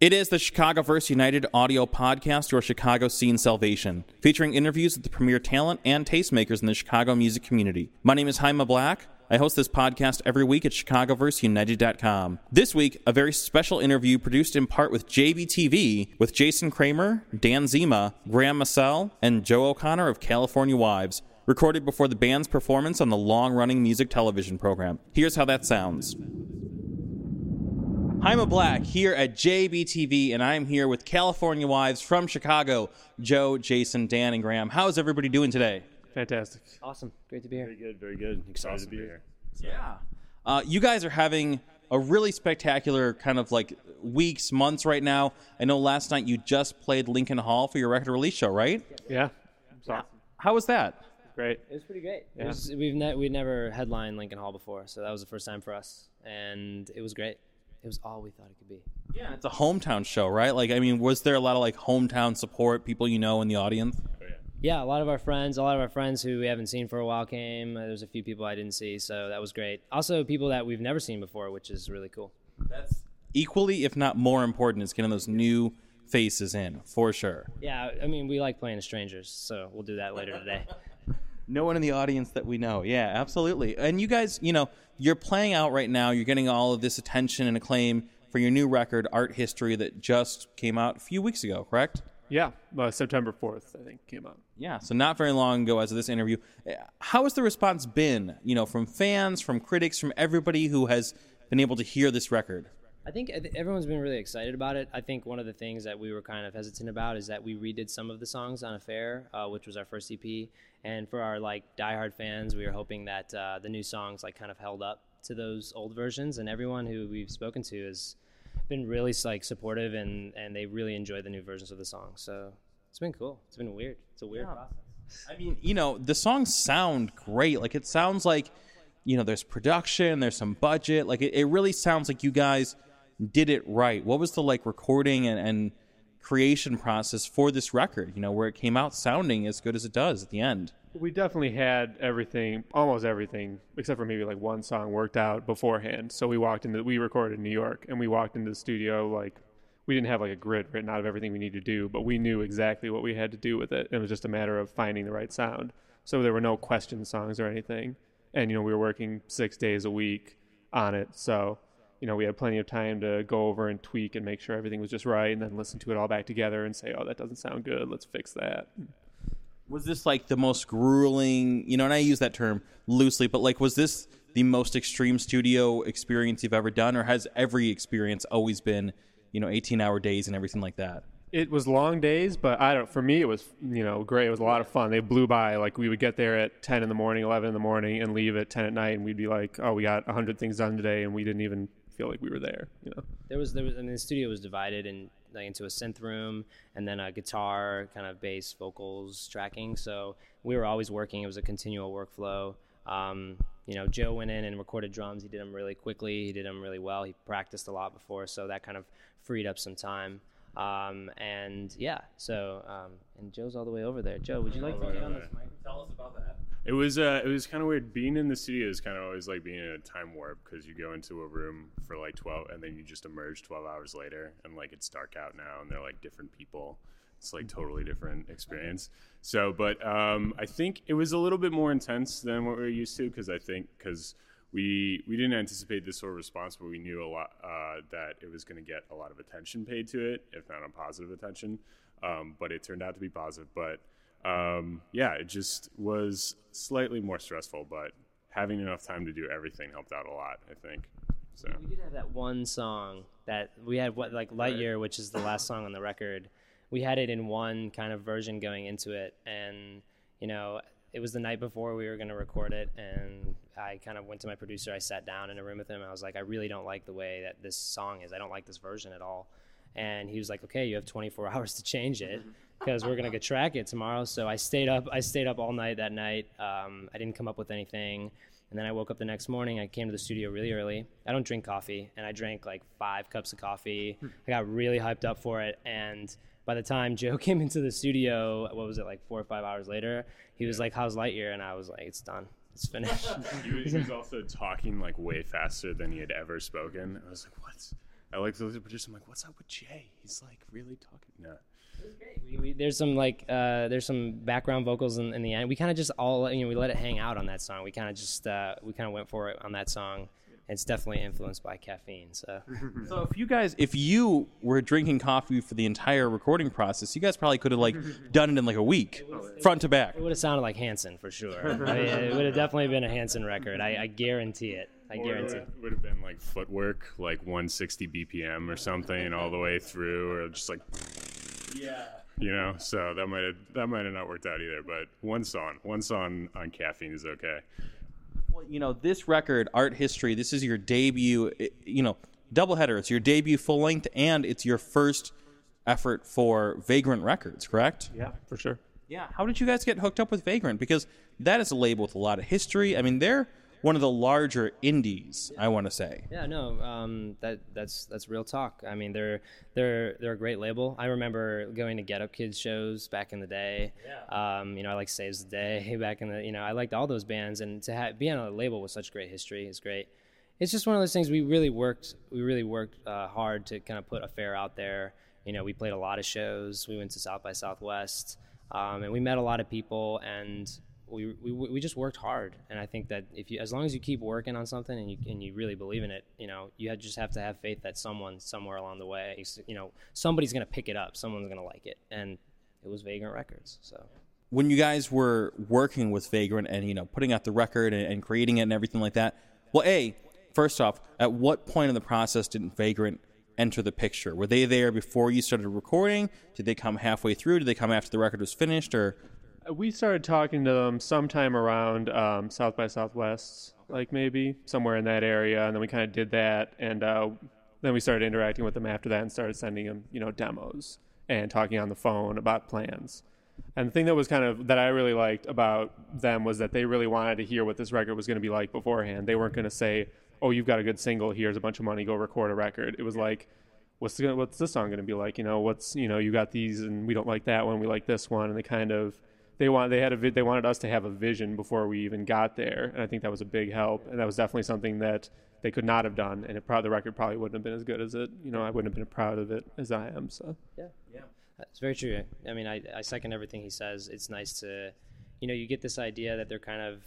It is the Chicago Verse United audio podcast, your Chicago scene salvation, featuring interviews with the premier talent and tastemakers in the Chicago music community. My name is Jaime Black. I host this podcast every week at chicagoverseunited.com. This week, a very special interview produced in part with JBTV with Jayson Kramer, Dan Zima, Graham Masell, and Joe O'Connor of California Wives, recorded before the band's performance on the long running music television program. Here's how that sounds. Jaime Black here at JBTV, and I'm here with California Wives from Chicago, Joe, Jayson, Dan, and Graham. How is everybody doing today? Fantastic. Awesome. Great to be here. Very good, very good. Excited to be here. Yeah. Uh, you guys are having a really spectacular kind of like weeks, months right now. I know last night you just played Lincoln Hall for your record release show, right? Yeah. It's awesome. How was that? Great. It was pretty great. Yeah. was, we've ne- we'd never headlined Lincoln Hall before, so that was the first time for us, and it was great. It was all we thought it could be. Yeah, it's a hometown show, right? Like, I mean, was there a lot of like hometown support, people you know in the audience? Oh, yeah. Yeah, a lot of our friends, a lot of our friends who we haven't seen for a while came. Uh, There's a few people I didn't see, so that was great. Also, people that we've never seen before, which is really cool. That's equally, if not more important, is getting those new faces in for sure. Yeah, I mean, we like playing to strangers, so we'll do that later today. No one in the audience that we know. Yeah, absolutely. And you guys, you know, you're playing out right now. You're getting all of this attention and acclaim for your new record, Art History, that just came out a few weeks ago, correct? Yeah. Uh, September 4th, I think, came out. Yeah, so not very long ago as of this interview. Uh, How has the response been, you know, from fans, from critics, from everybody who has been able to hear this record? I think everyone's been really excited about it. I think one of the things that we were kind of hesitant about is that we redid some of the songs on Affair, uh, which was our first EP, and for our like diehard fans, we were hoping that uh, the new songs like kind of held up to those old versions. And everyone who we've spoken to has been really like supportive, and and they really enjoy the new versions of the songs. So it's been cool. It's been weird. It's a weird Yeah. process. I mean, you know, the songs sound great. Like, it sounds like, you know, there's production, there's some budget. Like, it, it really sounds like you guys did it right. What was the, like, recording and, and creation process for this record, you know, where it came out sounding as good as it does at the end? We definitely had everything, almost everything, except for maybe like one song worked out beforehand. So we walked into, we recorded in New York, and we walked into the studio like, we didn't have like a grid written out of everything we need to do, but we knew exactly what we had to do with it. It was just a matter of finding the right sound. So there were no question songs or anything. And, you know, we were working six days a week on it. So, you know, we had plenty of time to go over and tweak and make sure everything was just right and then listen to it all back together and say, oh, that doesn't sound good. Let's fix that. Was this, like, the most grueling, you know, and I use that term loosely, but, like, was this the most extreme studio experience you've ever done, or has every experience always been, you know, 18 hour days and everything like that? It was long days, but I don't. For me, it was you know great. It was a lot of fun. They blew by. Like we would get there at ten in the morning, eleven in the morning, and leave at ten at night, and we'd be like, "Oh, we got hundred things done today," and we didn't even feel like we were there. You know. there was there was I mean the studio was divided in like into a synth room and then a guitar kind of bass vocals tracking. So we were always working. It was a continual workflow. Um, you know joe went in and recorded drums. He did them really quickly. He did them really well. He practiced a lot before so that kind of freed up some time. Um, and yeah so um, and joe's all the way over there. Joe would you like to get on this mic? Tell us about that. It was uh, it was kind of weird. Being in the studio is kind of always like being in a time warp because you go into a room for like twelve, and then you just emerge twelve hours later, and like it's dark out now, and they're like different people. It's like totally different experience. So, but um, I think it was a little bit more intense than what we were used to because I think because we we didn't anticipate this sort of response, but we knew a lot uh, that it was going to get a lot of attention paid to it, if not a positive attention. Um, but it turned out to be positive. But um, yeah, it just was slightly more stressful, but having enough time to do everything helped out a lot. I think. So We did have that one song that we had what like Lightyear, which is the last song on the record. We had it in one kind of version going into it, and you know, it was the night before we were going to record it, and I kind of went to my producer. I sat down in a room with him. I was like, I really don't like the way that this song is. I don't like this version at all. And he was like, Okay, you have 24 hours to change it because we're gonna go track it tomorrow. So I stayed up. I stayed up all night that night. Um, I didn't come up with anything. And then I woke up the next morning. I came to the studio really early. I don't drink coffee, and I drank like five cups of coffee. I got really hyped up for it, and by the time Joe came into the studio, what was it like four or five hours later? He was like, "How's Lightyear?" And I was like, "It's done. It's finished." he was, he was also talking like way faster than he had ever spoken. I was like, what? I like the producer. I'm like, what's up with Jay? He's like really talking. No. We, we, there's some like uh, there's some background vocals in, in the end. We kind of just all you know we let it hang out on that song. We kind of just uh, we kind of went for it on that song. It's definitely influenced by caffeine. So So if you guys, if you were drinking coffee for the entire recording process, you guys probably could have like done it in like a week, front to back. it would have sounded like Hanson for sure. I mean, it would have definitely been a Hanson record. I, I guarantee it. I Or guarantee. it would have been like footwork, like 160 BPM or something, all the way through, or just like, Yeah. you know. So that might have that might have not worked out either. But one song, one song on caffeine is okay. Well, you know, this record, Art History, this is your debut, you know, doubleheader. It's your debut full length, and it's your first effort for Vagrant Records, correct? Yeah, for sure. Yeah. How did you guys get hooked up with Vagrant? Because that is a label with a lot of history. I mean, they're one of the larger indies, I want to say. Yeah, no, um, that that's that's real talk. I mean, they're they're they're a great label. I remember going to Get Up Kids shows back in the day. Yeah. Um, you know, I like Saves the Day back in the. You know, I liked all those bands, and to ha- be on a label with such great history is great. It's just one of those things. We really worked. We really worked uh, hard to kind of put Affair out there. You know, we played a lot of shows. We went to South by Southwest, um, and we met a lot of people and we, we we just worked hard, and I think that if you, as long as you keep working on something and you and you really believe in it, you know, you just have to have faith that someone somewhere along the way, you know, somebody's gonna pick it up, someone's gonna like it, and it was Vagrant Records. So when you guys were working with Vagrant and you know putting out the record and, and creating it and everything like that, well, a first off, at what point in the process didn't Vagrant enter the picture? Were they there before you started recording? Did they come halfway through? Did they come after the record was finished? Or We started talking to them sometime around um, South by Southwest, like maybe somewhere in that area, and then we kind of did that, and uh, then we started interacting with them after that and started sending them, you know, demos and talking on the phone about plans. And the thing that was kind of that I really liked about them was that they really wanted to hear what this record was going to be like beforehand. They weren't going to say, "Oh, you've got a good single. Here's a bunch of money. Go record a record." It was like, "What's the, what's this song going to be like? You know, what's you know, you got these, and we don't like that one. We like this one." And they kind of they want they had a vi- they wanted us to have a vision before we even got there, and I think that was a big help. And that was definitely something that they could not have done, and it probably the record probably wouldn't have been as good as it. You know, I wouldn't have been proud of it as I am. So. yeah, yeah, it's very true. I mean, I I second everything he says. It's nice to, you know, you get this idea that they're kind of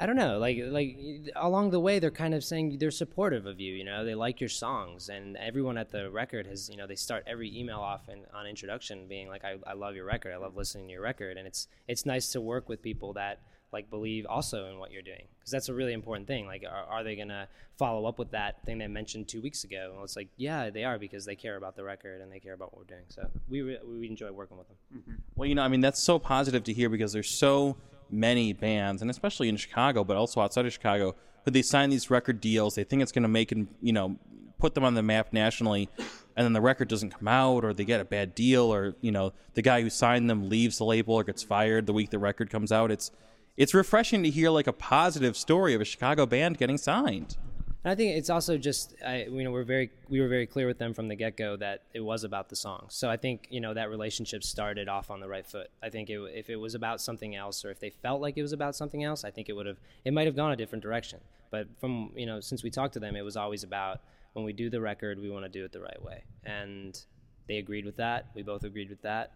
I don't know, like like along the way they're kind of saying they're supportive of you, you know, they like your songs and everyone at the record has, you know, they start every email off and on introduction being like I, I love your record, I love listening to your record and it's it's nice to work with people that like believe also in what you're doing because that's a really important thing like are, are they to follow up with that thing they mentioned two weeks ago? Well it's like yeah they are because they care about the record and they care about what we're doing so we, re- we enjoy working with them. Mm-hmm. Well, you know, I mean, that's so positive to hear because there's so many bands, and especially in Chicago, but also outside of Chicago, who they sign these record deals. They think it's going to make and you know put them on the map nationally, and then the record doesn't come out, or they get a bad deal, or you know the guy who signed them leaves the label or gets fired the week the record comes out. It's it's refreshing to hear like a positive story of a Chicago band getting signed. And I think it's also just, I, you know, we're very, we were very clear with them from the get go that it was about the song. So I think, you know, that relationship started off on the right foot. I think it, if it was about something else, or if they felt like it was about something else, I think it would have, it might have gone a different direction. But from, you know, since we talked to them, it was always about when we do the record, we want to do it the right way. And they agreed with that. We both agreed with that.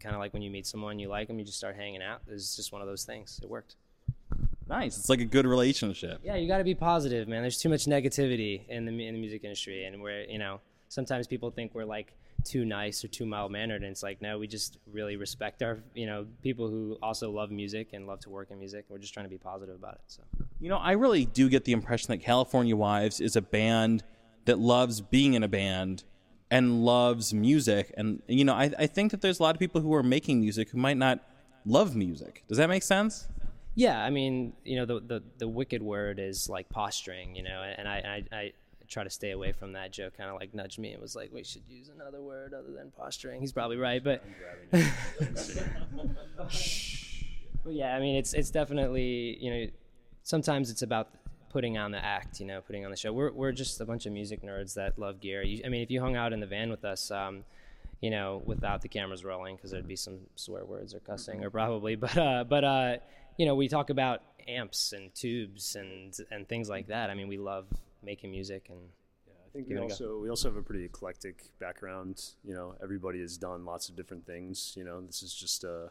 Kind of like when you meet someone you like them, you just start hanging out. It's just one of those things. It worked. Nice. It's like a good relationship. Yeah, you got to be positive, man. There's too much negativity in the in the music industry, and we're you know sometimes people think we're like too nice or too mild mannered, and it's like no, we just really respect our you know people who also love music and love to work in music. We're just trying to be positive about it. So You know, I really do get the impression that California Wives is a band that loves being in a band and loves music. And, you know, I, I think that there's a lot of people who are making music who might not love music. Does that make sense? Yeah, I mean you know the the, the wicked word is like posturing, you know, and I I, I try to stay away from that. Joe kind of like nudged me and was like, we should use another word other than posturing. He's probably right, but. But yeah, I mean, it's it's definitely you know, sometimes it's about putting on the act, you know, putting on the show. We're we're just a bunch of music nerds that love gear. You, I mean, if you hung out in the van with us, um, you know, without the cameras rolling, because there'd be some swear words or cussing or probably, but uh, but uh, you know, we talk about amps and tubes and and things like that. I mean, we love making music and think give we it a go. also we also have a pretty eclectic background. You know, everybody has done lots of different things. You know, this is just a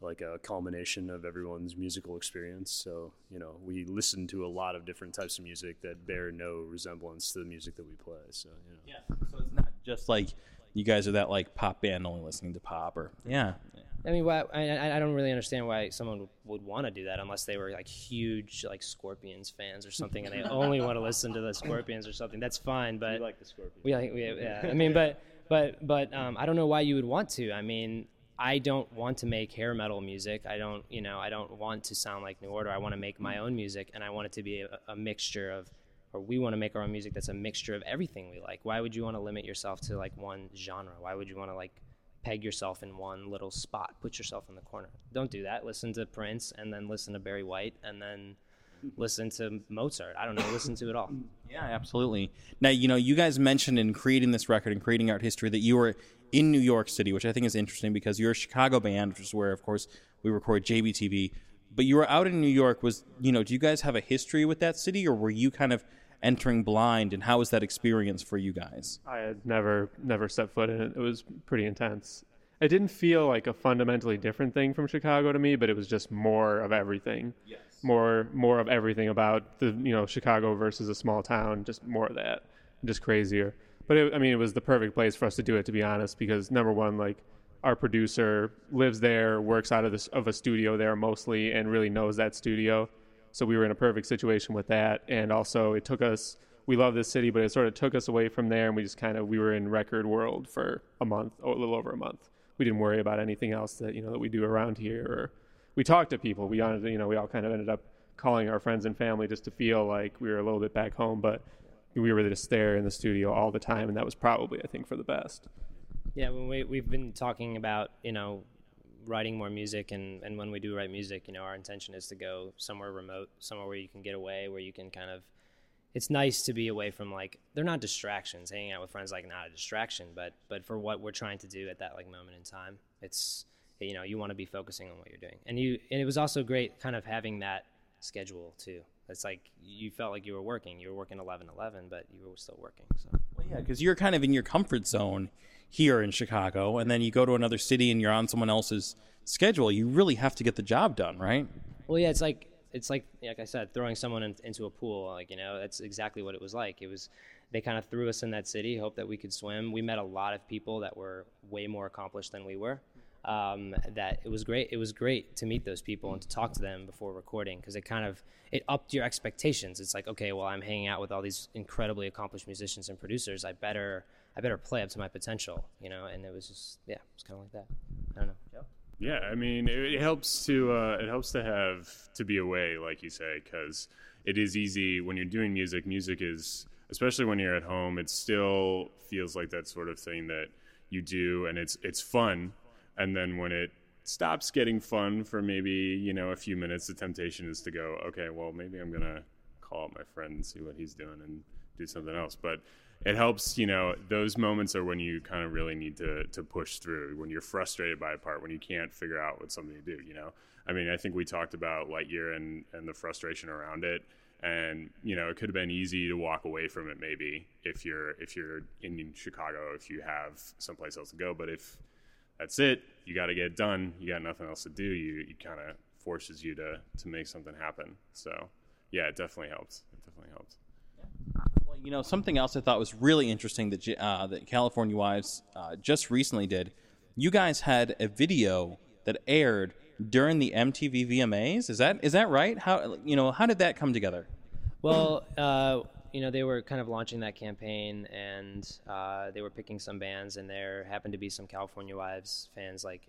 like a culmination of everyone's musical experience. So you know, we listen to a lot of different types of music that bear no resemblance to the music that we play. So you know. Yeah. So it's not just like you guys are that like pop band only listening to pop or yeah. I mean, why, I, I don't really understand why someone would, would want to do that unless they were like huge like Scorpions fans or something, and they only want to listen to the Scorpions or something. That's fine, but we like the Scorpions. we like we, yeah. I mean, but but but um, I don't know why you would want to. I mean, I don't want to make hair metal music. I don't you know I don't want to sound like New Order. I want to make my own music, and I want it to be a, a mixture of. Or we want to make our own music that's a mixture of everything we like. Why would you want to limit yourself to like one genre? Why would you want to like peg yourself in one little spot, put yourself in the corner. Don't do that. Listen to Prince and then listen to Barry White and then listen to Mozart. I don't know, listen to it all. Yeah, absolutely. Now, you know, you guys mentioned in creating this record and creating art history that you were in New York City, which I think is interesting because you're a Chicago band, which is where, of course, we record JBTV. But you were out in New York. Was you know? Do you guys have a history with that city, or were you kind of entering blind? And how was that experience for you guys? I had never never set foot in it. It was pretty intense. It didn't feel like a fundamentally different thing from Chicago to me, but it was just more of everything. Yes. More more of everything about the you know Chicago versus a small town. Just more of that. Just crazier. But it, I mean, it was the perfect place for us to do it, to be honest, because number one, like our producer lives there, works out of this of a studio there mostly, and really knows that studio. So we were in a perfect situation with that, and also it took us. We love this city, but it sort of took us away from there, and we just kind of we were in record world for a month, or a little over a month. We didn't worry about anything else that you know that we do around here, or we talked to people. We you know, we all kind of ended up calling our friends and family just to feel like we were a little bit back home, but we were just there in the studio all the time, and that was probably, I think, for the best. Yeah, when we we've been talking about you know writing more music, and and when we do write music, you know, our intention is to go somewhere remote, somewhere where you can get away, where you can kind of. It's nice to be away from like they're not distractions. Hanging out with friends like not a distraction, but but for what we're trying to do at that like moment in time, it's you know you want to be focusing on what you're doing, and you and it was also great kind of having that schedule too. It's like you felt like you were working. You were working 11 11, but you were still working. So Well, yeah, because you're kind of in your comfort zone here in Chicago, and then you go to another city and you're on someone else's schedule. You really have to get the job done, right? Well, yeah, it's like it's like like I said, throwing someone in, into a pool. Like you know, that's exactly what it was like. It was they kind of threw us in that city, hoped that we could swim. We met a lot of people that were way more accomplished than we were. Um, that it was great. It was great to meet those people and to talk to them before recording because it kind of it upped your expectations. It's like okay, well, I'm hanging out with all these incredibly accomplished musicians and producers. I better I better play up to my potential, you know. And it was just yeah, it's kind of like that. I don't know. Joe? Yeah, I mean, it, it helps to uh, it helps to have to be away, like you say, because it is easy when you're doing music. Music is, especially when you're at home, it still feels like that sort of thing that you do, and it's it's fun. And then when it stops getting fun for maybe you know a few minutes, the temptation is to go, okay, well maybe I'm gonna call up my friend and see what he's doing and do something else. But it helps, you know, those moments are when you kind of really need to to push through, when you're frustrated by a part, when you can't figure out what something to do, you know. I mean, I think we talked about Lightyear and and the frustration around it. And you know, it could have been easy to walk away from it, maybe if you're if you're in Chicago, if you have someplace else to go. But if that's it, you got to get it done. You got nothing else to do. You it kind of forces you to to make something happen. So yeah, it definitely helps. It definitely helps. You know, something else I thought was really interesting that uh, that California Wives uh, just recently did. You guys had a video that aired during the MTV VMAs. Is that is that right? How you know how did that come together? Well, uh, you know, they were kind of launching that campaign, and uh, they were picking some bands, and there happened to be some California Wives fans, like,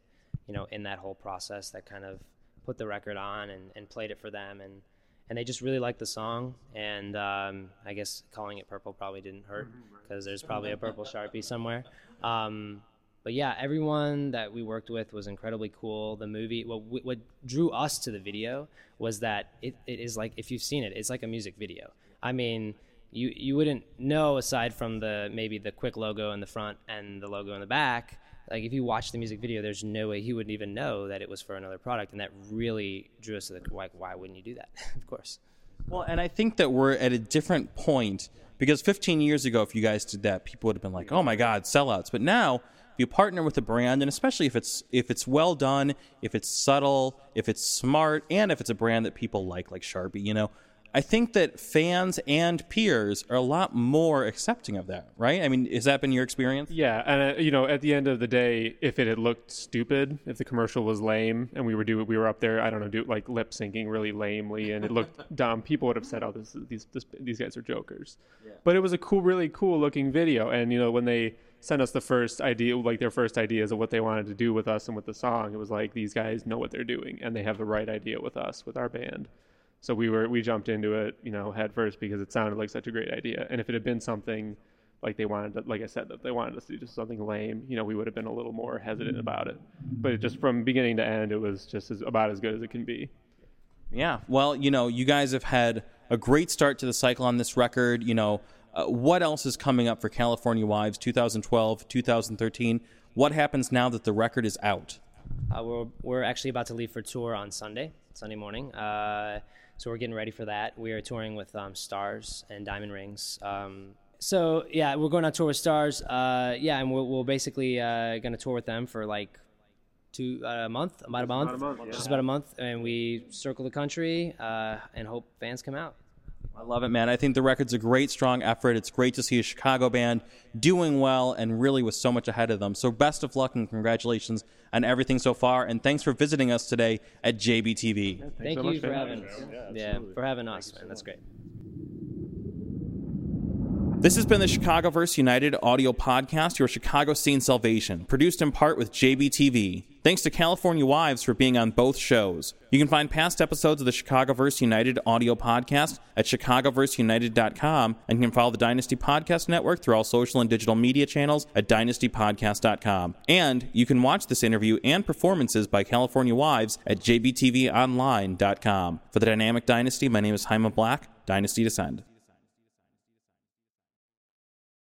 you know, in that whole process that kind of put the record on and, and played it for them, and and they just really liked the song, and um, I guess calling it purple probably didn't hurt because there's probably a purple sharpie somewhere. Um, but yeah, everyone that we worked with was incredibly cool. The movie, what what drew us to the video was that it, it is like if you've seen it, it's like a music video. I mean, you you wouldn't know aside from the maybe the quick logo in the front and the logo in the back. Like if you watch the music video, there's no way he wouldn't even know that it was for another product, and that really drew us to the like, why wouldn't you do that? of course. Well, and I think that we're at a different point because 15 years ago, if you guys did that, people would have been like, "Oh my God, sellouts!" But now, if you partner with a brand, and especially if it's if it's well done, if it's subtle, if it's smart, and if it's a brand that people like, like Sharpie, you know, I think that fans and peers are a lot more accepting of that, right? I mean, has that been your experience? Yeah, and uh, you know, at the end of the day, if it had looked stupid, if the commercial was lame, and we were do we were up there, I don't know, do like lip syncing really lamely, and it looked dumb, people would have said, "Oh, this, these this, these guys are jokers." But it was a cool, really cool looking video, and you know, when they sent us the first idea, like their first ideas of what they wanted to do with us and with the song, it was like these guys know what they're doing, and they have the right idea with us, with our band. So we were we jumped into it, you know, head first because it sounded like such a great idea. And if it had been something like they wanted, to, like I said, that they wanted us to do just something lame, you know, we would have been a little more hesitant about it. But it just from beginning to end, it was just as, about as good as it can be. Yeah. Well, you know, you guys have had a great start to the cycle on this record. You know, uh, what else is coming up for California Wives 2012, 2013? What happens now that the record is out? Uh, we're we're actually about to leave for tour on Sunday, Sunday morning. Uh, so we're getting ready for that. We are touring with um, Stars and Diamond Rings. Um, so yeah, we're going on tour with Stars. Uh, yeah, and we're, we're basically uh, going to tour with them for like two uh, a month, about a month, a month, yeah. just about a month, and we circle the country uh, and hope fans come out. I love it, man. I think the record's a great, strong effort. It's great to see a Chicago band doing well and really with so much ahead of them. So, best of luck and congratulations on everything so far. And thanks for visiting us today at JBTV. Thank so you much for for having having us. us. Yeah, for having us, man. That's great. This has been the Chicagoverse United audio podcast, your Chicago scene salvation, produced in part with JBTV. Thanks to California Wives for being on both shows. You can find past episodes of the Chicagoverse United audio podcast at chicagoverseunited.com and you can follow the Dynasty Podcast Network through all social and digital media channels at dynastypodcast.com. And you can watch this interview and performances by California Wives at jbtvonline.com. For the Dynamic Dynasty, my name is Jaime Black. Dynasty Descend.